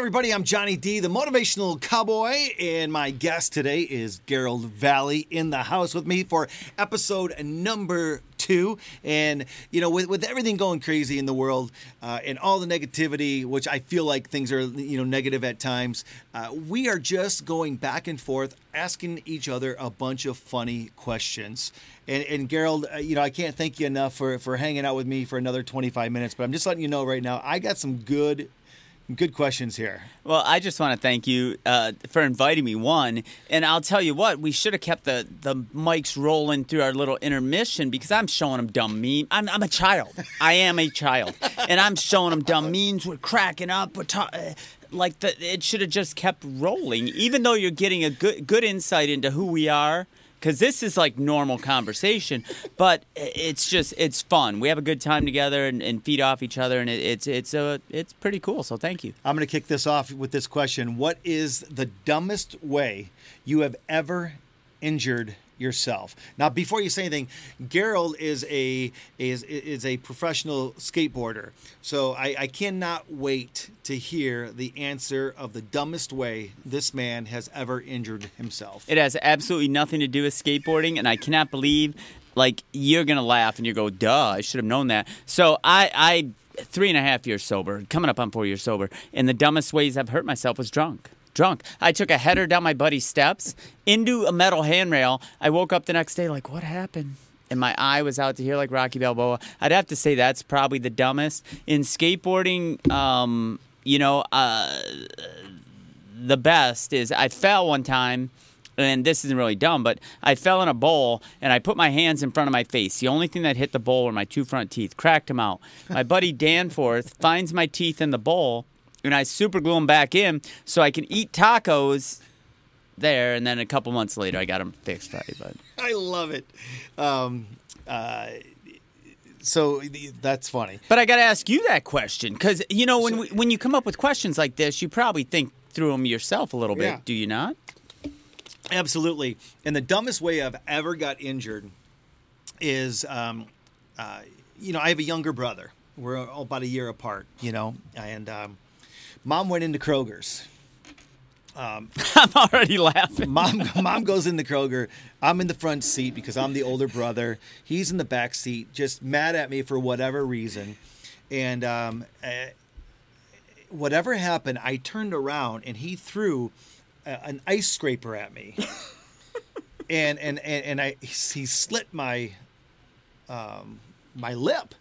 Everybody, I'm Johnny D, the motivational cowboy, and my guest today is Garold Vallie in the house with me for episode number two. And, you know, with, with everything going crazy in the world uh, and all the negativity, which I feel like things are, you know, negative at times, uh, we are just going back and forth asking each other a bunch of funny questions. And, and Garold, uh, you know, I can't thank you enough for, for hanging out with me for another 25 minutes, but I'm just letting you know right now, I got some good Good questions here. Well, I just want to thank you uh, for inviting me. One, and I'll tell you what, we should have kept the, the mics rolling through our little intermission because I'm showing them dumb memes. I'm, I'm a child. I am a child, and I'm showing them dumb memes. We're cracking up. We're uh, like the, it should have just kept rolling, even though you're getting a good good insight into who we are because this is like normal conversation, but it's just it's fun. We have a good time together and, and feed off each other, and it, it's it's a uh, it's pretty cool. So thank you. I'm going to kick this off with this question: What is the dumbest way you have ever injured yourself. Now, before you say anything, Garold is a is is a professional skateboarder, so I, I cannot wait to hear the answer of the dumbest way this man has ever injured himself. It has absolutely nothing to do with skateboarding, and I cannot believe like you're gonna laugh and you go, "Duh, I should have known that." So I I three and a half years sober, coming up on four years sober, and the dumbest ways I've hurt myself was drunk drunk. I took a header down my buddy's steps into a metal handrail. I woke up the next day like, what happened? And my eye was out to here like Rocky Balboa. I'd have to say that's probably the dumbest. In skateboarding, um, you know, uh, the best is I fell one time and this isn't really dumb, but I fell in a bowl and I put my hands in front of my face. The only thing that hit the bowl were my two front teeth, cracked them out. My buddy Danforth finds my teeth in the bowl and I super glue them back in so I can eat tacos there. And then a couple months later, I got them fixed right. But I love it. Um, uh, so that's funny. But I got to ask you that question because you know when so, we, when you come up with questions like this, you probably think through them yourself a little bit. Yeah. Do you not? Absolutely. And the dumbest way I've ever got injured is, um, uh, you know, I have a younger brother. We're about a year apart, you know, and um, Mom went into Kroger's. Um, I'm already laughing. Mom, mom goes in the Kroger. I'm in the front seat because I'm the older brother. He's in the back seat, just mad at me for whatever reason. And um, uh, whatever happened, I turned around and he threw a, an ice scraper at me. and, and and and I he slit my um, my lip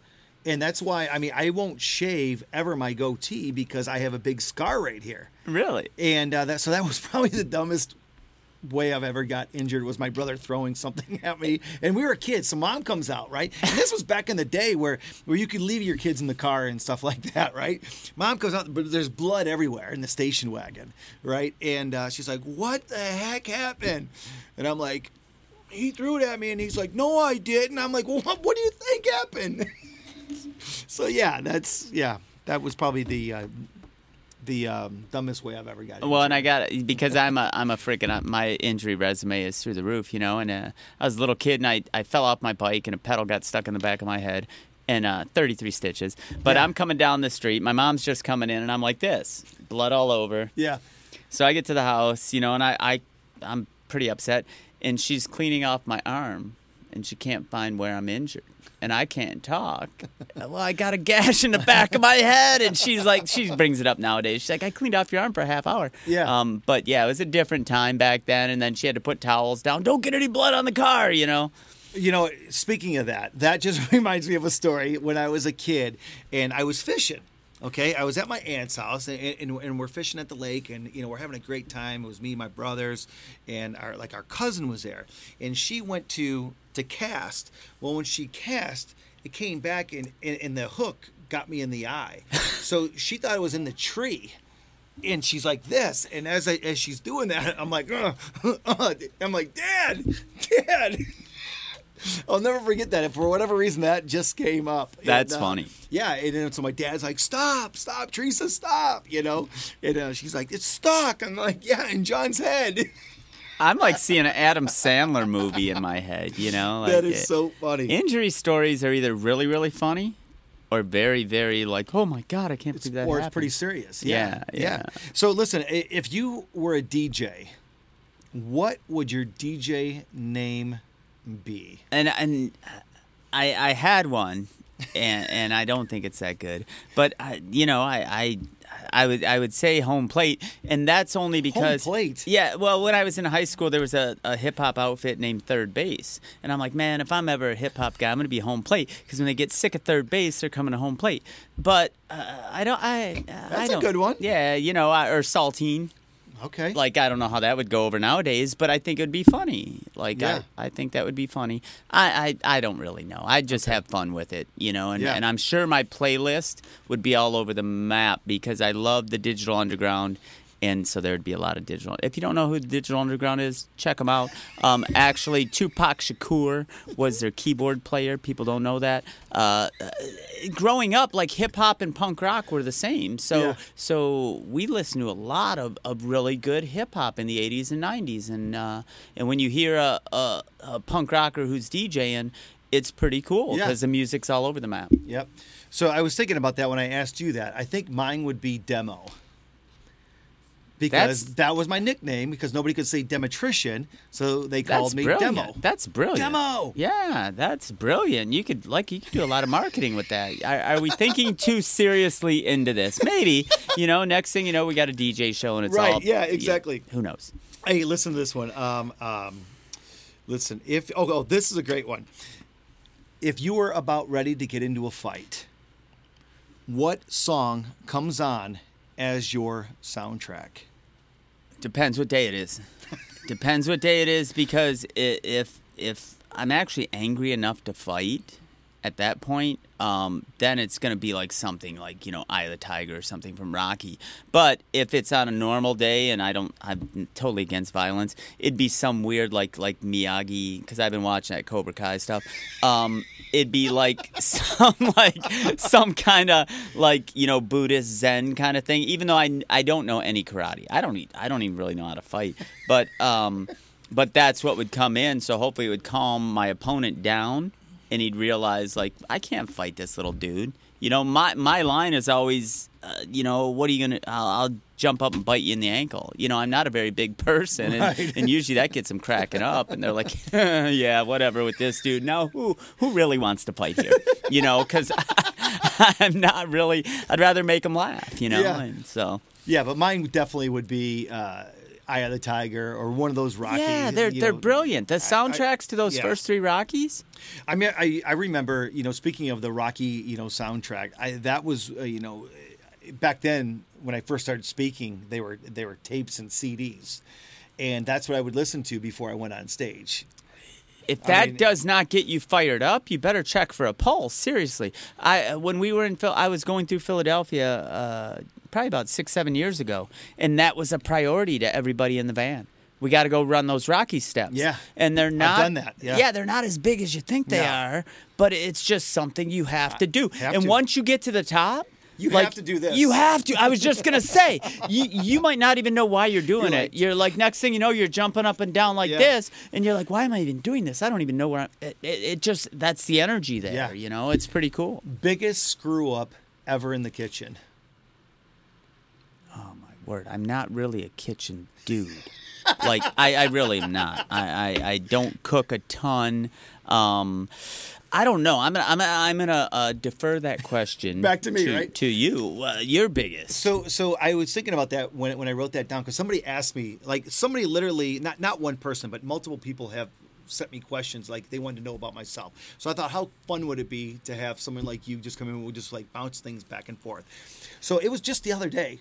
and that's why I mean I won't shave ever my goatee because I have a big scar right here. Really? And uh, that so that was probably the dumbest way I've ever got injured was my brother throwing something at me. And we were kids, so mom comes out, right? And this was back in the day where where you could leave your kids in the car and stuff like that, right? Mom comes out, but there's blood everywhere in the station wagon, right? And uh, she's like, "What the heck happened?" And I'm like, "He threw it at me," and he's like, "No, I didn't." I'm like, "Well, what, what do you think happened?" So yeah, that's yeah, that was probably the uh, the um, dumbest way I've ever got. Well, and I got it because I'm a I'm a freaking uh, my injury resume is through the roof, you know. And uh, I was a little kid and I I fell off my bike and a pedal got stuck in the back of my head and uh, 33 stitches. But yeah. I'm coming down the street. My mom's just coming in and I'm like this, blood all over. Yeah. So I get to the house, you know, and I, I I'm pretty upset. And she's cleaning off my arm and she can't find where I'm injured and I can't talk. well, I got a gash in the back of my head, and she's like, she brings it up nowadays. She's like, I cleaned off your arm for a half hour. Yeah. Um, but yeah, it was a different time back then, and then she had to put towels down. Don't get any blood on the car, you know. You know, speaking of that, that just reminds me of a story when I was a kid and I was fishing. Okay, I was at my aunt's house and, and, and, we're fishing at the lake and you know we're having a great time. It was me, my brothers, and our like our cousin was there, and she went to to cast. Well, when she cast, it came back and, and, and the hook got me in the eye. so she thought it was in the tree. And she's like this, and as I, as she's doing that, I'm like, uh, uh, I'm like, Dad, Dad. I'll never forget that. If for whatever reason, that just came up. That's and, uh, funny. Yeah, and then so my dad's like, "Stop, stop, Teresa, stop!" You know, and uh, she's like, "It's stuck." I'm like, "Yeah, in John's head." I'm like seeing an Adam Sandler movie in my head, you know? Like that is so funny. Injury stories are either really, really funny or very, very like, oh my god, I can't believe that. or it's pretty serious. Yeah, Yeah, yeah. So listen, if you were a DJ, what would your DJ name be? and and I I had one, and and I don't think it's that good. But I, you know, I I. I would I would say home plate, and that's only because home plate? Yeah, well, when I was in high school, there was a, a hip hop outfit named Third Base, and I'm like, man, if I'm ever a hip hop guy, I'm gonna be home plate because when they get sick of third base, they're coming to home plate. But uh, I don't. I I That's a don't, good one. Yeah, you know, I, or saltine Okay. like I don't know how that would go over nowadays, but I think it would be funny. Like Yeah. I, I think that would be funny. I, I, I don't really know. I just have fun with it, you know, and, Yeah. and I'm sure my playlist would be all over the map because I love the digital underground and so there'd be a lot of digital. If you don't know who Digital Underground is, check them out. Um, actually, Tupac Shakur was their keyboard player. People don't know that. Uh, uh, growing up, like hip hop and punk rock were the same. So Yeah. so we listened to a lot of, of really good hip hop in the 80s and 90s. And uh, and when you hear a, a, a punk rocker who's DJing, it's pretty cool Yeah. because the music's all over the map. Yep. So I was thinking about that when I asked you that. I think mine would be demo. Because That's- that was my nickname because nobody could say Dmytryszyn, so they called me brilliant. Demo. That's brilliant. Demo. Yeah, that's brilliant. You could like you could do a lot of marketing with that. Are, are we thinking too seriously into this? Maybe. You know, next thing you know, we got a DJ show and it's Right, all yeah, exactly. Who knows? Hey, listen to this one. Um, um, listen, if oh, oh, this is a great one. If you were about ready to get into a fight, what song comes on as your soundtrack? Depends what day it is. Depends what day it is because if if I'm actually angry enough to fight at that point, um, then it's gonna be like something like you know Eye of the Tiger or something from Rocky. But if it's on a normal day and I don't, I'm totally against violence. It'd be some weird like like Miyagi because I've been watching that Cobra Kai stuff. Um, it'd be like some like some kind of like you know Buddhist Zen kind of thing. Even though I I don't know any karate, I don't I don't even really know how to fight. But um, but that's what would come in. So hopefully it would calm my opponent down, and he'd realize like I can't fight this little dude. You know my my line is always uh, you know what are you gonna I'll, I'll jump up and bite you in the ankle. You know I'm not a very big person, and, Right. and usually that gets them cracking up, and they're like, yeah, whatever with this dude. Now who who really wants to fight here? You know, because I'm not really. I'd rather make them laugh. You know, Yeah. and so. Yeah, but mine definitely would be uh, Eye of the Tiger or one of those Rockies. Yeah, they're they're know. brilliant. The soundtracks to those yeah. first three Rockies. I mean, I, I remember, you know, speaking of the Rocky, you know, soundtrack, I, that was, uh, you know, back then when I first started speaking, they were they were tapes and CDs, and that's what I would listen to before I went on stage. If I that mean- does not get you fired up, you better check for a pulse. Seriously, I when we were in Phil, I was going through Philadelphia uh, probably about six seven years ago, and that was a priority to everybody in the van. We got to go run those Rocky steps. Yeah. and they're not. done that, yeah. they're not as big as you think they No. are, but it's just something you have to do. Have and to. once you get to the top. You like, have to do this. You have to. I was just gonna say, you you might not even know why you're doing You're it. You're like next thing you know, you're jumping up and down like Yeah. this, and you're like, why am I even doing this? I don't even know where I'm. It, it, it just that's the energy there. Yeah. You know, it's pretty cool. Biggest screw up ever in the kitchen. Oh my word, I'm not really a kitchen dude. Like I, I really am not. I, I, I don't cook a ton. Um, I don't know. I'm gonna I'm gonna, I'm gonna uh, defer that question Back to me, to, right? To you. Uh, your biggest. So, so I was thinking about that when when I wrote that down because somebody asked me, like somebody literally, not not one person, but multiple people have sent me questions like they wanted to know about myself. So I thought, how fun would it be to have someone like you just come in and we'll just like bounce things back and forth. So it was just the other day,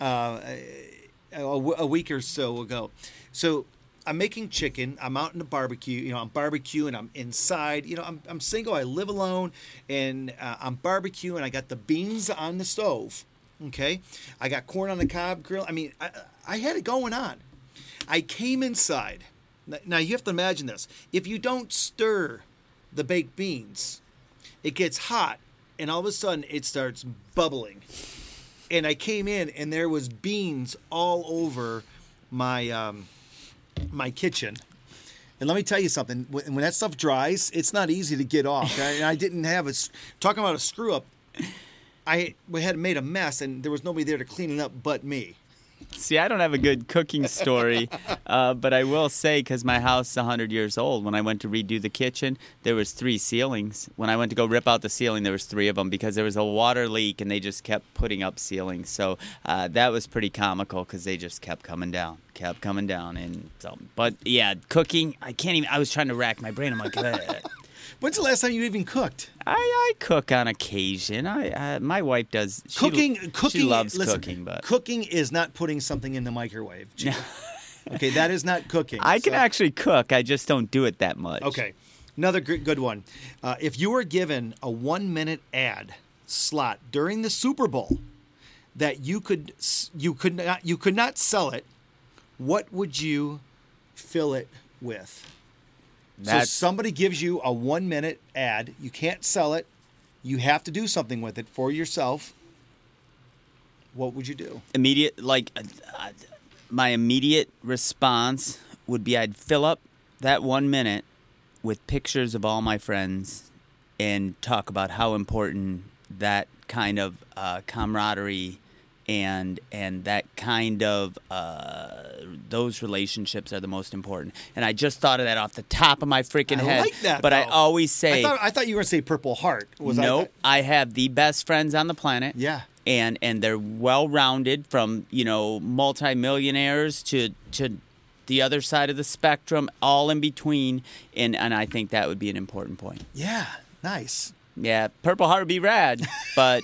uh, a, week or so ago. So I'm making chicken. I'm out in the barbecue. You know, I'm barbecuing. And I'm inside. You know, I'm, I'm single. I live alone, and uh, I'm barbecuing. And I got the beans on the stove. Okay, I got corn on the cob grill. I mean, I, I had it going on. I came inside. Now you have to imagine this. If you don't stir the baked beans, it gets hot, and all of a sudden it starts bubbling. And I came in, and there was beans all over my um, my kitchen. And let me tell you something. When, when that stuff dries, it's not easy to get off. and I didn't have a talking about a screw up. I we had made a mess and there was nobody there to clean it up but me. See, I don't have a good cooking story, uh, but I will say because my house is 100 years old. When I went to redo the kitchen, there was three ceilings. When I went to go rip out the ceiling, there was three of them because there was a water leak and they just kept putting up ceilings. So uh, that was pretty comical because they just kept coming down, kept coming down. And so, but yeah, cooking, I can't even. I was trying to rack my brain. I'm like. "Uh, When's the last time you even cooked? I, I cook on occasion. I, I my wife does. She, Cooking, cooking. She loves listen, cooking, but cooking is not putting something in the microwave. Okay, that is not cooking. I can actually cook. I just don't do it that much. Okay, another good one. Uh, if you were given a one-minute ad slot during the Super Bowl that you could you could not you could not sell it, what would you fill it with? That's so somebody gives you a one-minute ad. You can't sell it. You have to do something with it for yourself. What would you do? immediate. Like uh, uh, my immediate response would be I'd fill up that one minute with pictures of all my friends and talk about how important that kind of uh, camaraderie and and that kind of uh, those relationships are the most important. And I just thought of that off the top of my freaking I head. like that, but I always say I thought, I thought you were going to say Purple Heart. Was I- no, I have the best friends on the planet. Yeah. And and they're well rounded from, you know, multimillionaires to to the other side of the spectrum, all in between. And and I think that would be an important point. Yeah. Nice. Yeah, Purple Heart would be rad, but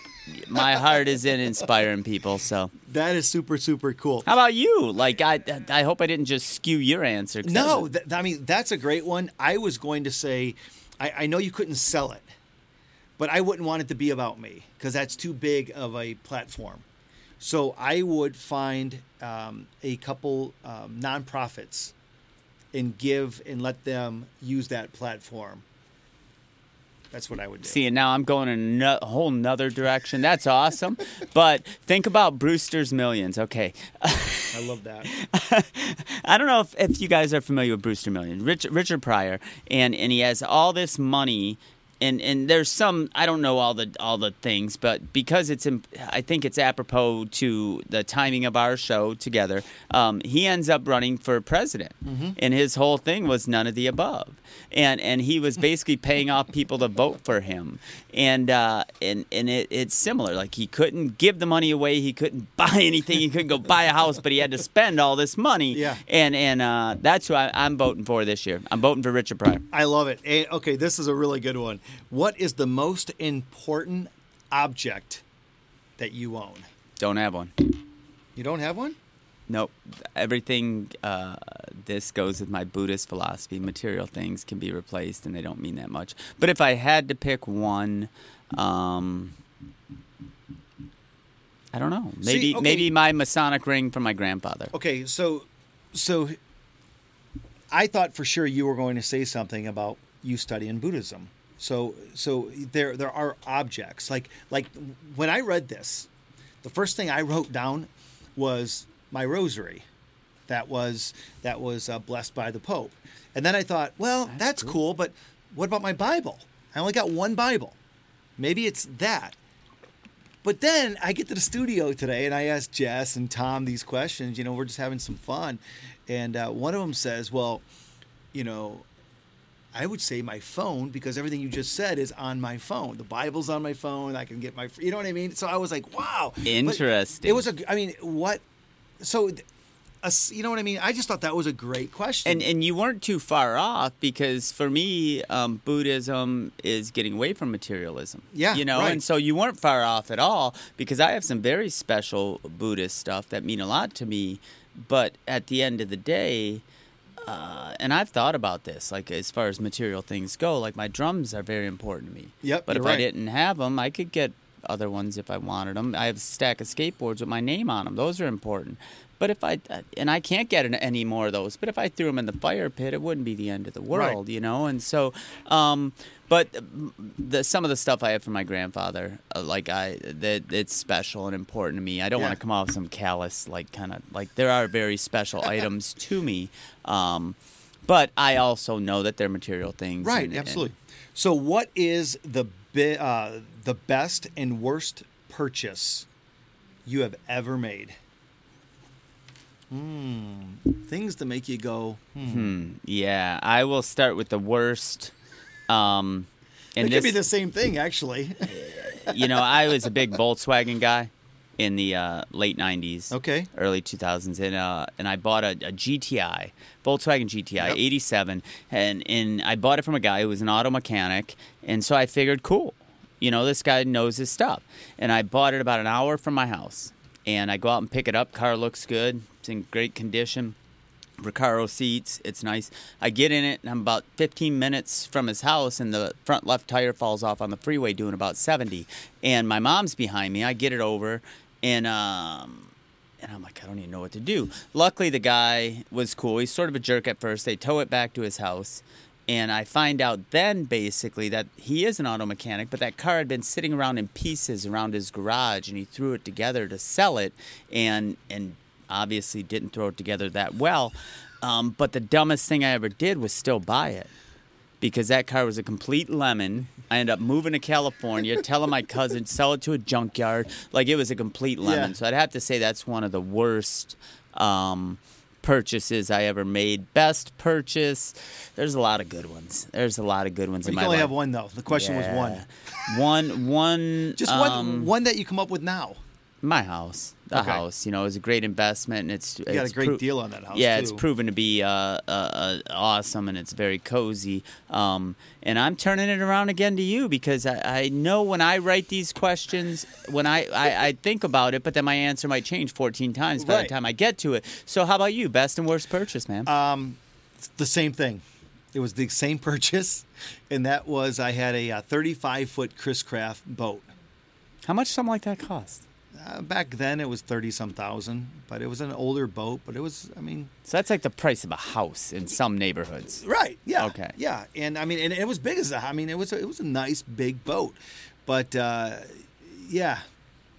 my heart is in inspiring people, so That is super super cool. how about you? Like I I hope I didn't just skew your answer. No, th- I mean that's a great one. I was going to say, I, I know you couldn't sell it, but I wouldn't want it to be about me because that's too big of a platform. So I would find um, a couple um, nonprofits and give and let them use that platform. That's what I would do. See, and now I'm going in a whole nother direction. That's awesome. but think about Brewster's Millions. Okay. I love that. I don't know if, if you guys are familiar with Brewster Millions. Rich, Richard Pryor, and, and he has all this money. And, and there's some I don't know all the all the things, but because it's I think it's apropos to the timing of our show together. Um, he ends up running for president, and his whole thing was none of the above, and and he was basically paying off people to vote for him, and uh, and and it, it's similar. Like he couldn't give the money away, he couldn't buy anything, he couldn't go buy a house, but he had to spend all this money. Yeah. and and uh, that's who I, I'm voting for this year. I'm voting for Richard Pryor. I love it. Okay, this is a really good one. What is the most important object that you own? Don't have one. You don't have one? Nope. Everything. Uh, this goes with my Buddhist philosophy. Material things can be replaced, and they don't mean that much. But if I had to pick one, um, I don't know. See, Maybe okay. maybe my Masonic ring from my grandfather. Okay, so so I thought for sure you were going to say something about you studying Buddhism. So so there there are objects like like when I read this, the first thing I wrote down was my rosary, that was that was uh, blessed by the Pope, and then I thought, well, that's, cool, but what about my Bible? I only got one Bible. Maybe it's that. But then I get to the studio today and I ask Jess and Tom these questions. You know, we're just having some fun. And uh, one of them says, Well, you know, I would say my phone because everything you just said is on my phone. The Bible's on my phone. I can get my, you know what I mean? So I was like, Wow. But Interesting. It was a, I mean, what? So, a you know what I mean? I just thought that was a great question. And and you weren't too far off because for me, um, Buddhism is getting away from materialism. Yeah, you know, right. and so you weren't far off at all because I have some very special Buddhist stuff that mean a lot to me. But at the end of the day, uh, and I've thought about this, like as far as material things go, like my drums are very important to me. Yep, But if I didn't have them, I could get other ones if I wanted them. I have a stack of skateboards with my name on them. Those are important. But if I and I can't get any more of those. But if I threw them in the fire pit, it wouldn't be the end of the world, you know. And so, um, but the some of the stuff I have from my grandfather, uh, like I, that it's special and important to me. I don't Yeah. want to come off some callous, like kind of like there are very special items to me. Um, but I also know that they're material things. Right, and- and- absolutely. So, what is the bi- uh, the best and worst purchase you have ever made? Hmm. Things to make you go. Hmm. Yeah, I will start with the worst. Um, It and could be the same thing, actually. you know, I was a big Volkswagen guy in the uh, late '90s, Okay. early 2000s, and uh, and I bought a, a GTI, Volkswagen GTI Yep. '87, and and I bought it from a guy who was an auto mechanic, and so I figured, cool, you know, this guy knows his stuff, and I bought it about an hour from my house, and I go out and pick it up. Car looks good, it's in great condition. Recaro seats. It's nice. I get in it, and I'm about 15 minutes from his house, and the front left tire falls off on the freeway doing about 70. And my mom's behind me. I get it over, and um, and I'm like, I don't even know what to do. Luckily, the guy was cool. He's sort of a jerk at first. They tow it back to his house. And I find out then basically that he is an auto mechanic, but that car had been sitting around in pieces around his garage and he threw it together to sell it and and obviously didn't throw it together that well. Um, but the dumbest thing I ever did was still buy it because that car was a complete lemon. I ended up moving to California, telling my cousin sell it to a junkyard. Like it was a complete lemon. Yeah. So I'd have to say that's one of the worst um, purchases I ever made. Best purchase. There's a lot of good ones. There's a lot of good ones You in can my only life. have one though. The question was one. Yeah. One, one. Just um, one. One that you come up with now. My house, the Okay. house. You know, it was a great investment, and it's You got a great deal on that house. yeah, too. it's proven to be uh, uh, uh, awesome and it's very cozy. Um, and I'm turning it around again to you because I, I know when I write these questions, when I, I, I think about it, but then my answer might change 14 times by Right. the time I get to it. So, how about you? Best and worst purchase, man? Um, the same thing. It was the same purchase, and that was I had a, uh 35 foot Chris Craft boat. how much something like that cost? Uh, back then it was 30 some thousand, but it was an older boat. But it was, I mean, So that's like the price of a house in some neighborhoods. right? Yeah. Okay. Yeah, and I mean, and it was big as a, I mean, it was a, it was a nice big boat, but uh, yeah.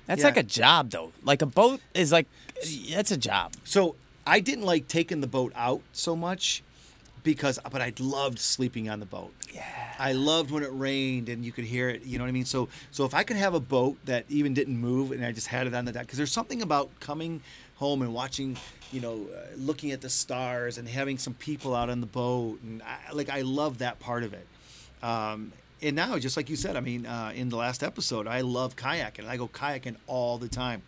That's Yeah. like a job, though. Like a boat is like, that's a job. So I didn't like taking the boat out so much because, but I loved sleeping on the boat. Yeah. I loved when it rained and you could hear it. You know what I mean? So, so if I could have a boat that even didn't move and I just had it on the deck, because there's something about coming home and watching, you know, uh, looking at the stars and having some people out on the boat, and I, like I love that part of it. Um, and now, just like you said, I mean, uh, in the last episode, I love kayaking. I go kayaking all the time.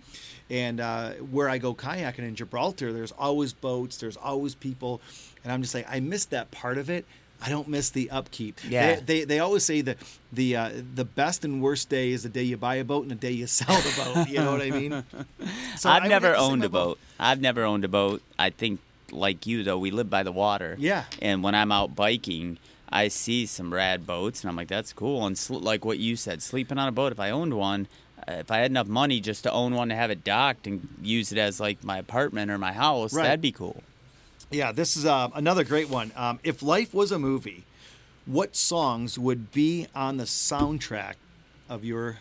And uh, where I go kayaking in Gibraltar, there's always boats, there's always people. And I'm just like, I miss that part of it. I don't miss the upkeep. Yeah. They, they, they always say that the uh, the best and worst day is the day you buy a boat and the day you sell the boat. You know what I mean? So I I've would never have to say owned a boat. I've never owned a boat. I think, like you though, we live by the water. Yeah. And when I'm out biking, I see some rad boats, and I'm like, that's cool. And sl- like what you said, sleeping on a boat. If I owned one, uh, if I had enough money just to own one to have it docked and use it as like my apartment or my house, Right. that'd be cool. Yeah, this is uh, another great one. Um, if life was a movie, what songs would be on the soundtrack of your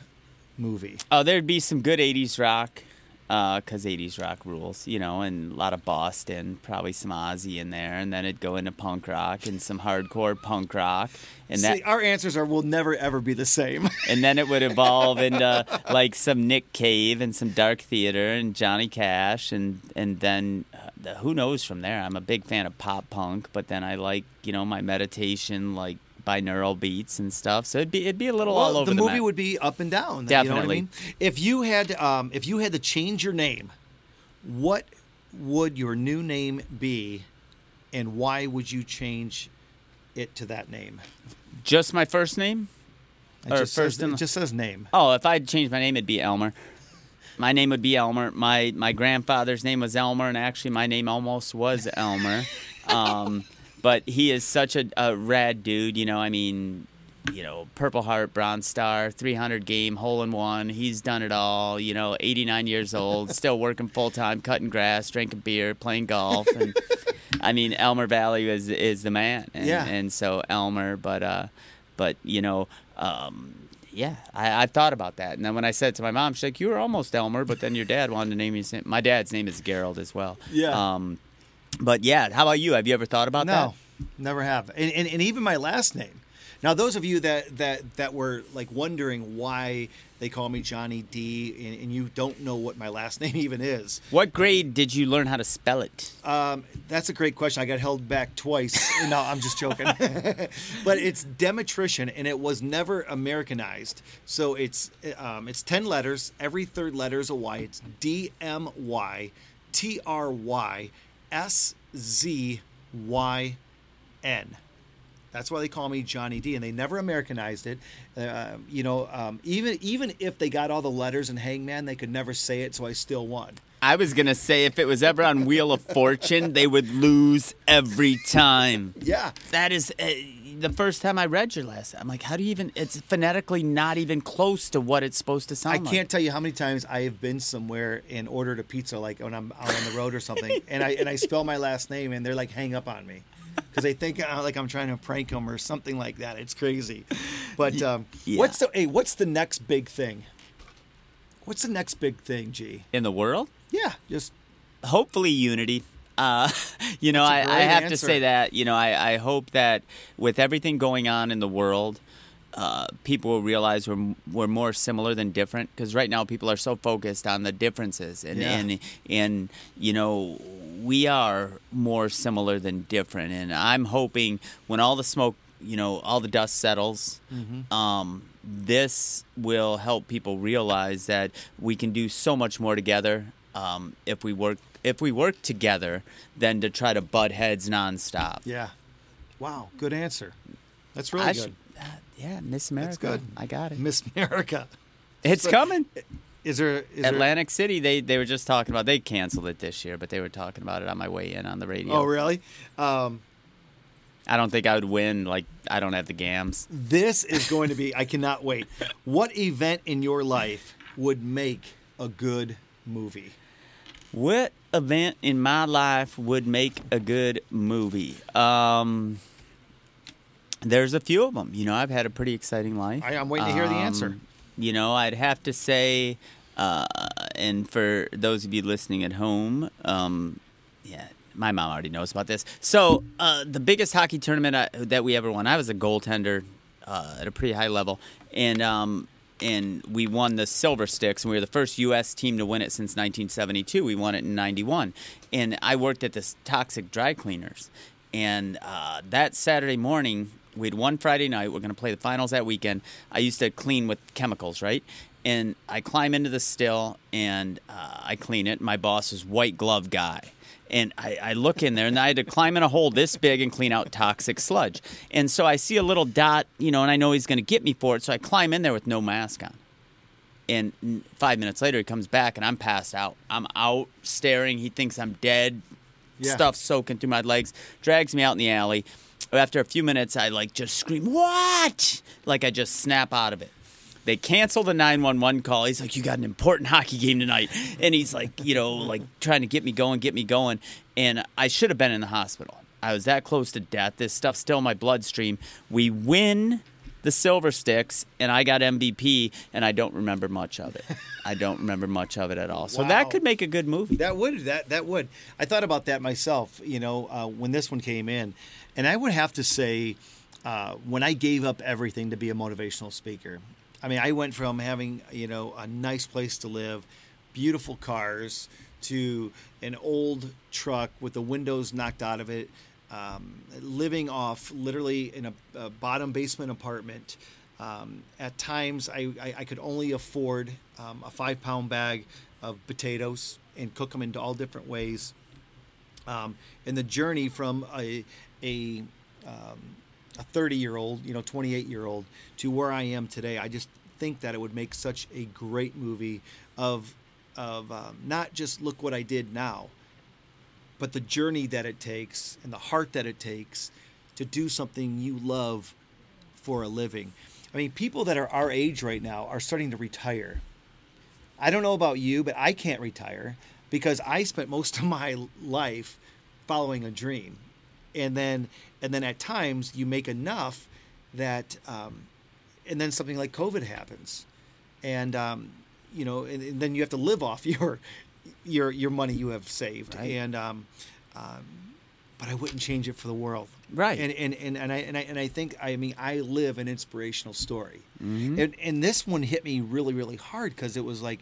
movie? Oh, there'd be some good '80s rock, because '80s rock rules, you know, and a lot of Boston, probably some Ozzy in there, and then it'd go into punk rock and some hardcore punk rock, and that See, our answers are will never ever be the same. and then it would evolve into like some Nick Cave and some Dark Theater and Johnny Cash, and and then uh, who knows from there. I'm a big fan of pop punk, but then I like you know my meditation like binaural beats and stuff. So it'd be it'd be a little all over the the, movie map. would be up and down. You know what I Definitely. mean? If you had um, if you had to change your name, what would your new name be, and why would you change it to that name? just my first name. It Or just first says, and- it just says name. Oh, if I'd changed my name, it'd be Elmer. My name would be Elmer. My my grandfather's name was Elmer, and actually my name almost was Elmer. Um, but he is such a, a rad dude. You know, I mean, you know, Purple Heart, Bronze Star, 300 game, hole in one. He's done it all. You know, 89 years old, still working full time, cutting grass, drinking beer, playing golf, and I mean, Elmer Vallie is is the man. And, Yeah. And so Elmer, but uh, but you know, um, yeah, I, I've thought about that. And then when I said to my mom, she's like, "You were almost Elmer, but then your dad wanted to name you." My dad's name is Garold as well. Yeah. Um, but yeah, how about you? Have you ever thought about that? No, never have. And, and and even my last name. Now, those of you that that that were like wondering why they call me Johnny D, and, and you don't know what my last name even is, What grade did you learn how to spell it? um, that's a great question. I got held back twice. no, I'm just joking. but it's Dmytryszyn, and it was never Americanized. So it's um, it's ten letters. Every third letter is a Y. It's D M Y T R Y S Z Y N. That's why they call me Johnny D, and they never Americanized it. Uh, you know, um, even even if they got all the letters in Hangman, they could never say it, so I still won. I was gonna say if it was ever on Wheel of Fortune, they would lose every time. Yeah, That is uh, the first time I read your last. I'm like, how do you even? It's phonetically not even close to what it's supposed to sound I like. can't tell you how many times I have been somewhere and ordered a pizza, like when I'm out on the road or something, and I and I spell my last name, and they're like hang up on me because they think uh, like I'm trying to prank them or something like that. It's crazy. But um, Yeah. what's the hey? What's the next big thing? What's the next big thing, G? In the world, Yeah, just hopefully unity. Uh, you know, I, I, have to say that. You know, I, I hope that with everything going on in the world, uh, people will realize we're we're more similar than different. Because right now, people are so focused on the differences, and Yeah. and and you know, we are more similar than different. And I'm hoping when all the smoke, you know, all the dust settles. Mm-hmm. Um, this will help people realize that we can do so much more together um, if we work if we work together than to try to butt heads nonstop. yeah. Wow, good answer. That's really I good. should- uh, yeah, Miss America. good. I got it. Miss America. It's so- coming. Is there is there- Atlantic City. They they were just talking about. They canceled it this year, but they were talking about it on my way in on the radio. Oh, really? Um, I don't think I would win. Like I don't have the gams. This is going to be, I cannot wait. What event in your life would make a good movie? What event in my life would make a good movie? Um, there's a few of them. You know, I've had a pretty exciting life. I- I'm waiting to hear the answer. Um, You know, I'd have to say, uh, and for those of you listening at home, um, yeah, my mom already knows about this. So, uh, the biggest hockey tournament I, that we ever won, I was a goaltender uh, at a pretty high level, and um, and we won the Silver Sticks, and we were the first U.S. team to win it since 1972. We won it in '91, and I worked at this Toxic Dry Cleaners, and uh, that Saturday morning. We had one Friday night. We're going to play the finals that weekend. I used to clean with chemicals, right? And I climb into the still and uh, I clean it. My boss is white glove guy. And I, I look in there and I had to climb in a hole this big and clean out toxic sludge. And so I see a little dot, you know, and I know he's going to get me for it. So I climb in there with no mask on. And five minutes later, he comes back and I'm passed out. I'm out staring. He thinks I'm dead. Yeah. Stuff soaking through my legs. Drags me out in the alley. After a few minutes, I like just scream, "What!" Like I just snap out of it. They cancel the 911 call. He's like, You got an important hockey game tonight. And he's like, you know, like trying to get me going, get me going. And I should have been in the hospital. I was that close to death. This stuff's still in my bloodstream. We win the Silver Sticks, and I got MVP, and I don't remember much of it. I don't remember much of it at all. So Wow. that could make a good movie. That would that that would. I thought about that myself. You know, uh, when this one came in, and I would have to say, uh, when I gave up everything to be a motivational speaker. I mean, I went from having you know a nice place to live, beautiful cars, to an old truck with the windows knocked out of it, um, living off literally in a, a bottom basement apartment. Um, at times, I, I, I could only afford um, a five pound bag of potatoes and cook them into all different ways. Um, and the journey from a, a, um, a 30 year old, you know, 28 year old to where I am today, I just think that it would make such a great movie of, of um, not just look what I did now, but the journey that it takes and the heart that it takes to do something you love for a living. I mean, people that are our age right now are starting to retire. I don't know about you, but I can't retire because I spent most of my life following a dream, and then and then at times you make enough that, um, and then something like COVID happens, and um, you know, and, and then you have to live off your your your money you have saved, Right. and um, um, but I wouldn't change it for the world. Right. And and, and, and I and I and I think I mean I live an inspirational story. And and this one hit me really really hard because it was like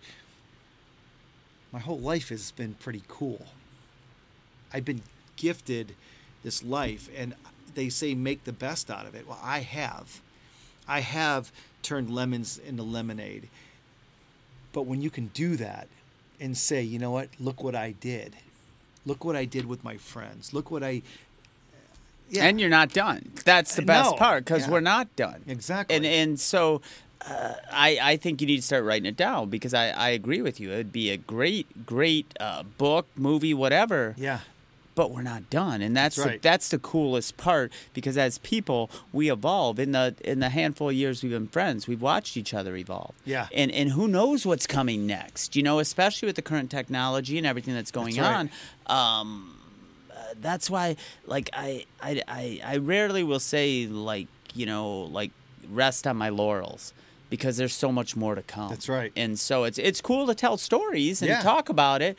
my whole life has been pretty cool. I've been gifted this life and they say make the best out of it. Well, I have. I have turned lemons into lemonade. But when you can do that and say, you know what, look what I did. Look what I did with my friends. Look what I yeah. And you're not done. That's the best No. part because Yeah. we're not done. Exactly. And and so uh, I I think you need to start writing it down because I I agree with you. It'd be a great great uh, book, movie, whatever. yeah. But we're not done, and that's That's the, that's the coolest part because as people we evolve in the in the handful of years we've been friends, we've watched each other evolve. Yeah. And and who knows what's coming next? You know, especially with the current technology and everything that's going That's right. on. Um, that's why like I, I I I rarely will say like you know like rest on my laurels because there's so much more to come. That's right. And so it's it's cool to tell stories and Yeah. talk about it.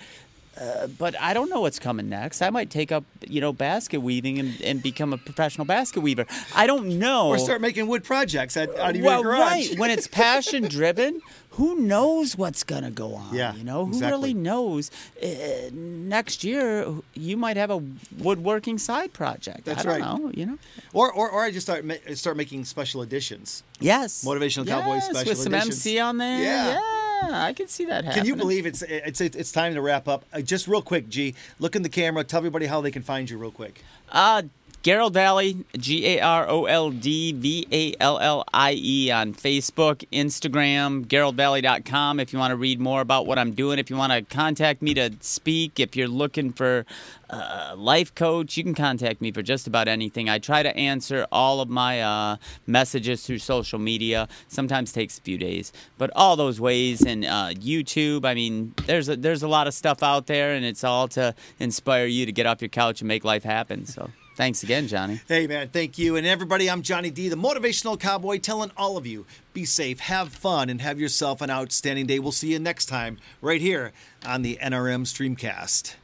Uh, but I don't know what's coming next. I might take up, you know, basket weaving and, and become a professional basket weaver. I don't know. Or start making wood projects out, out of well, your garage. right. When it's passion driven, who knows what's gonna go on? Yeah, You know, who exactly. really knows? Uh, next year, you might have a woodworking side project. That's I don't right. know. You know. or, or or I just start ma- start making special editions. Yes. Motivational Cowboy yes, special with some. MC on there. Yeah. Yeah, I can see that happening. Can you believe it's it's it's time to wrap up? Uh, just real quick, G. Look in the camera. Tell everybody how they can find you, real quick. Uh, Garold Vallie, G A R O L D V A L L I E on Facebook, Instagram, GaroldVallie.com if you want to read more about what I'm doing. If you want to contact me to speak, if you're looking for a life coach, you can contact me for just about anything. I try to answer all of my uh, messages through social media. Sometimes takes a few days, but all those ways and uh, YouTube. I mean, there's a, there's a lot of stuff out there, and it's all to inspire you to get off your couch and make life happen. So. Thanks again, Johnny. Hey, man, thank you. And everybody, I'm Johnny D, the motivational cowboy, telling all of you be safe, have fun, and have yourself an outstanding day. We'll see you next time right here on the NRM Streamcast.